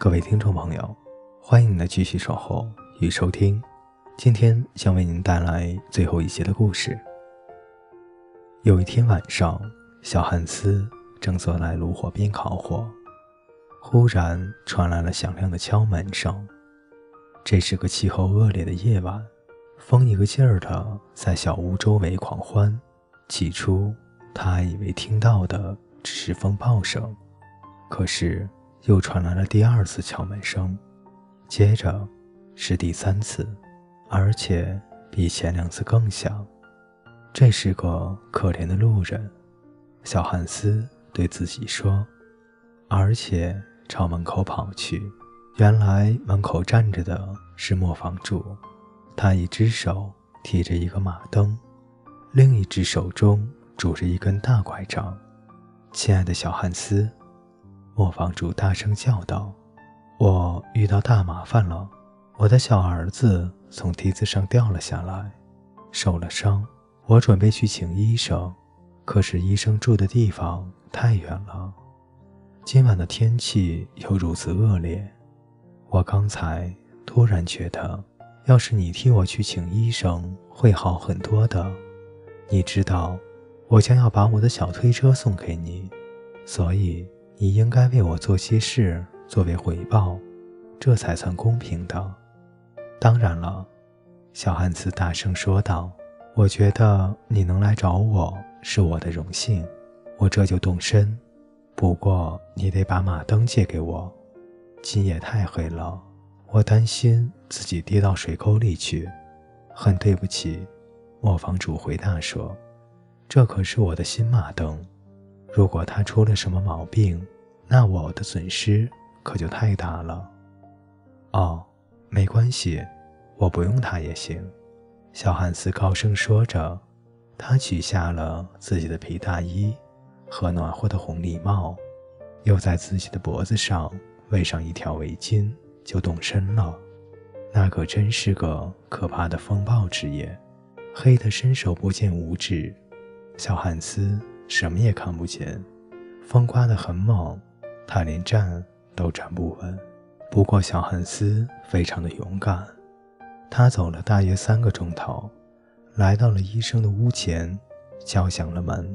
各位听众朋友，欢迎您的继续守候与收听。今天将为您带来最后一节的故事。有一天晚上，小汉斯正坐在炉火边烤火，忽然传来了响亮的敲门声。这是个气候恶劣的夜晚，风一个劲儿的在小屋周围狂欢。起初，他以为听到的只是风暴声，可是。又传来了第二次敲门声，接着是第三次，而且比前两次更响。这是个可怜的路人，小汉斯对自己说，而且朝门口跑去。原来门口站着的是磨坊主，他一只手提着一个马灯，另一只手中拄着一根大拐杖。亲爱的小汉斯。磨坊主大声叫道：“我遇到大麻烦了！我的小儿子从梯子上掉了下来，受了伤。我准备去请医生，可是医生住的地方太远了。今晚的天气又如此恶劣，我刚才突然觉得，要是你替我去请医生，会好很多的。你知道，我将要把我的小推车送给你，所以。”你应该为我做些事作为回报，这才算公平的。当然了，小汉斯大声说道：“我觉得你能来找我是我的荣幸，我这就动身。不过你得把马灯借给我，今夜太黑了，我担心自己跌到水沟里去。”很对不起，磨坊主回答说：“这可是我的新马灯。”如果他出了什么毛病，那我的损失可就太大了。哦，没关系，我不用它也行。”小汉斯高声说着，他取下了自己的皮大衣和暖和的红礼帽，又在自己的脖子上围上一条围巾，就动身了。那可真是个可怕的风暴之夜，黑得伸手不见五指。小汉斯。什么也看不见，风刮得很猛，他连站都站不稳。不过小汉斯非常的勇敢，他走了大约三个钟头，来到了医生的屋前，敲响了门。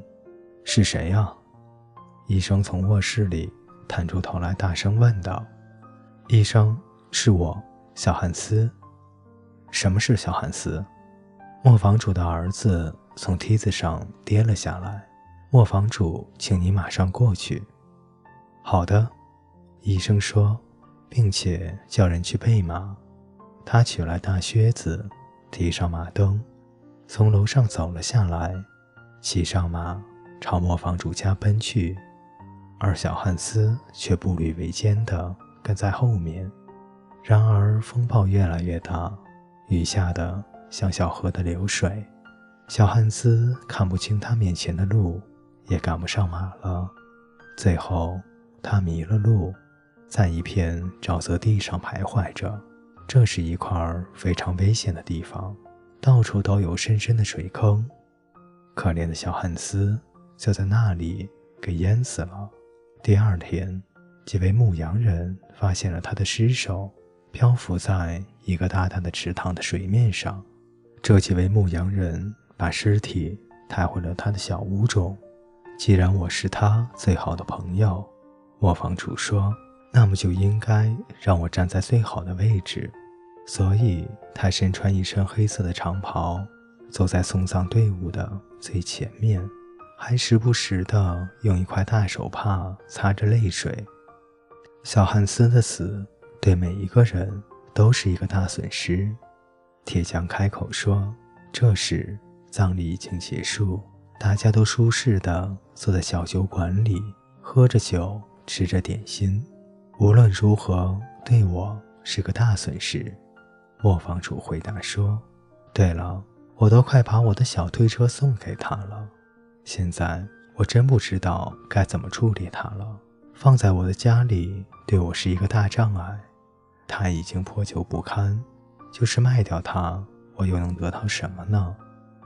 是谁呀？医生从卧室里探出头来，大声问道：“医生，是我，小汉斯。什么是小汉斯？”磨坊主的儿子从梯子上跌了下来。磨坊主，请你马上过去。好的，医生说，并且叫人去备马。他取来大靴子，提上马灯，从楼上走了下来，骑上马，朝磨坊主家奔去。而小汉斯却步履维艰地跟在后面。然而风暴越来越大，雨下的像小河的流水，小汉斯看不清他面前的路。也赶不上马了。最后，他迷了路，在一片沼泽地上徘徊着。这是一块非常危险的地方，到处都有深深的水坑。可怜的小汉斯就在那里给淹死了。第二天，几位牧羊人发现了他的尸首，漂浮在一个大大的池塘的水面上。这几位牧羊人把尸体抬回了他的小屋中。既然我是他最好的朋友，磨坊主说，那么就应该让我站在最好的位置。所以，他身穿一身黑色的长袍，走在送葬队伍的最前面，还时不时地用一块大手帕擦着泪水。小汉斯的死对每一个人都是一个大损失。铁匠开口说：“这时，葬礼已经结束。”大家都舒适的坐在小酒馆里，喝着酒，吃着点心。无论如何，对我是个大损失。磨坊主回答说：“对了，我都快把我的小推车送给他了。现在我真不知道该怎么处理它了。放在我的家里，对我是一个大障碍。它已经破旧不堪，就是卖掉它，我又能得到什么呢？”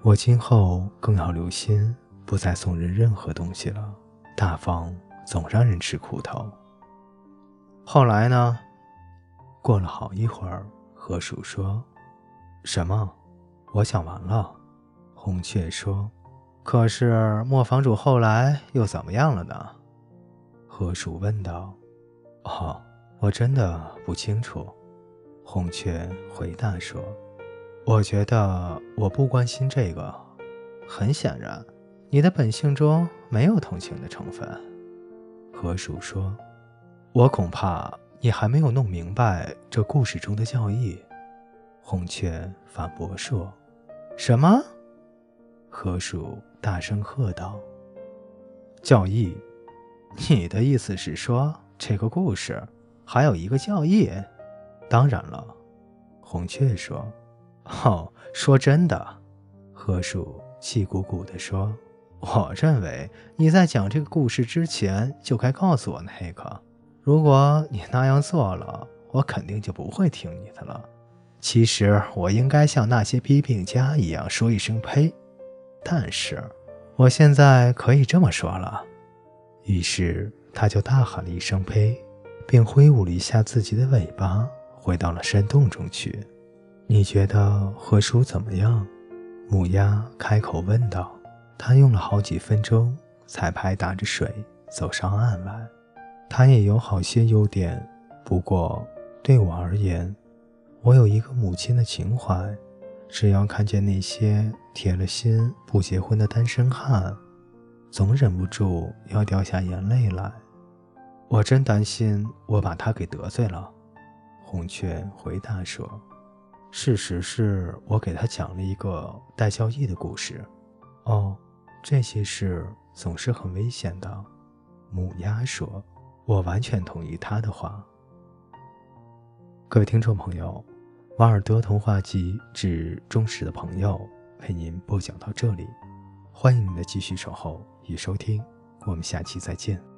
我今后更要留心，不再送人任何东西了。大方总让人吃苦头。后来呢？过了好一会儿，河鼠说：“什么？我想完了。”红雀说：“可是磨坊主后来又怎么样了呢？”河鼠问道。“哦，我真的不清楚。”红雀回答说：“我觉得我不关心这个。很显然，你的本性中没有同情的成分。”河鼠说：“我恐怕你还没有弄明白这故事中的教义。”红雀反驳说：“什么？”河鼠大声喝道：“教义？你的意思是说这个故事还有一个教义？”“当然了。”红雀说。“哦，说真的。”河鼠气鼓鼓地说。我认为你在讲这个故事之前就该告诉我那个。如果你那样做了，我肯定就不会听你的了。其实我应该像那些批评家一样说一声呸，但是我现在可以这么说了。于是他就大喊了一声呸，并挥舞了一下自己的尾巴，回到了山洞中去。你觉得河鼠怎么样？母鸭开口问道。他用了好几分钟才拍打着水走上岸来。他也有好些优点，不过对我而言，我有一个母亲的情怀。只要看见那些铁了心不结婚的单身汉，总忍不住要掉下眼泪来。我真担心我把他给得罪了。红雀回答说：“事实是我给他讲了一个带教义的故事。”哦。这些事总是很危险的，母鸭说：“我完全同意他的话。”各位听众朋友，《瓦尔德童话集》致忠实的朋友为您播讲到这里，欢迎您的继续守候与收听，我们下期再见。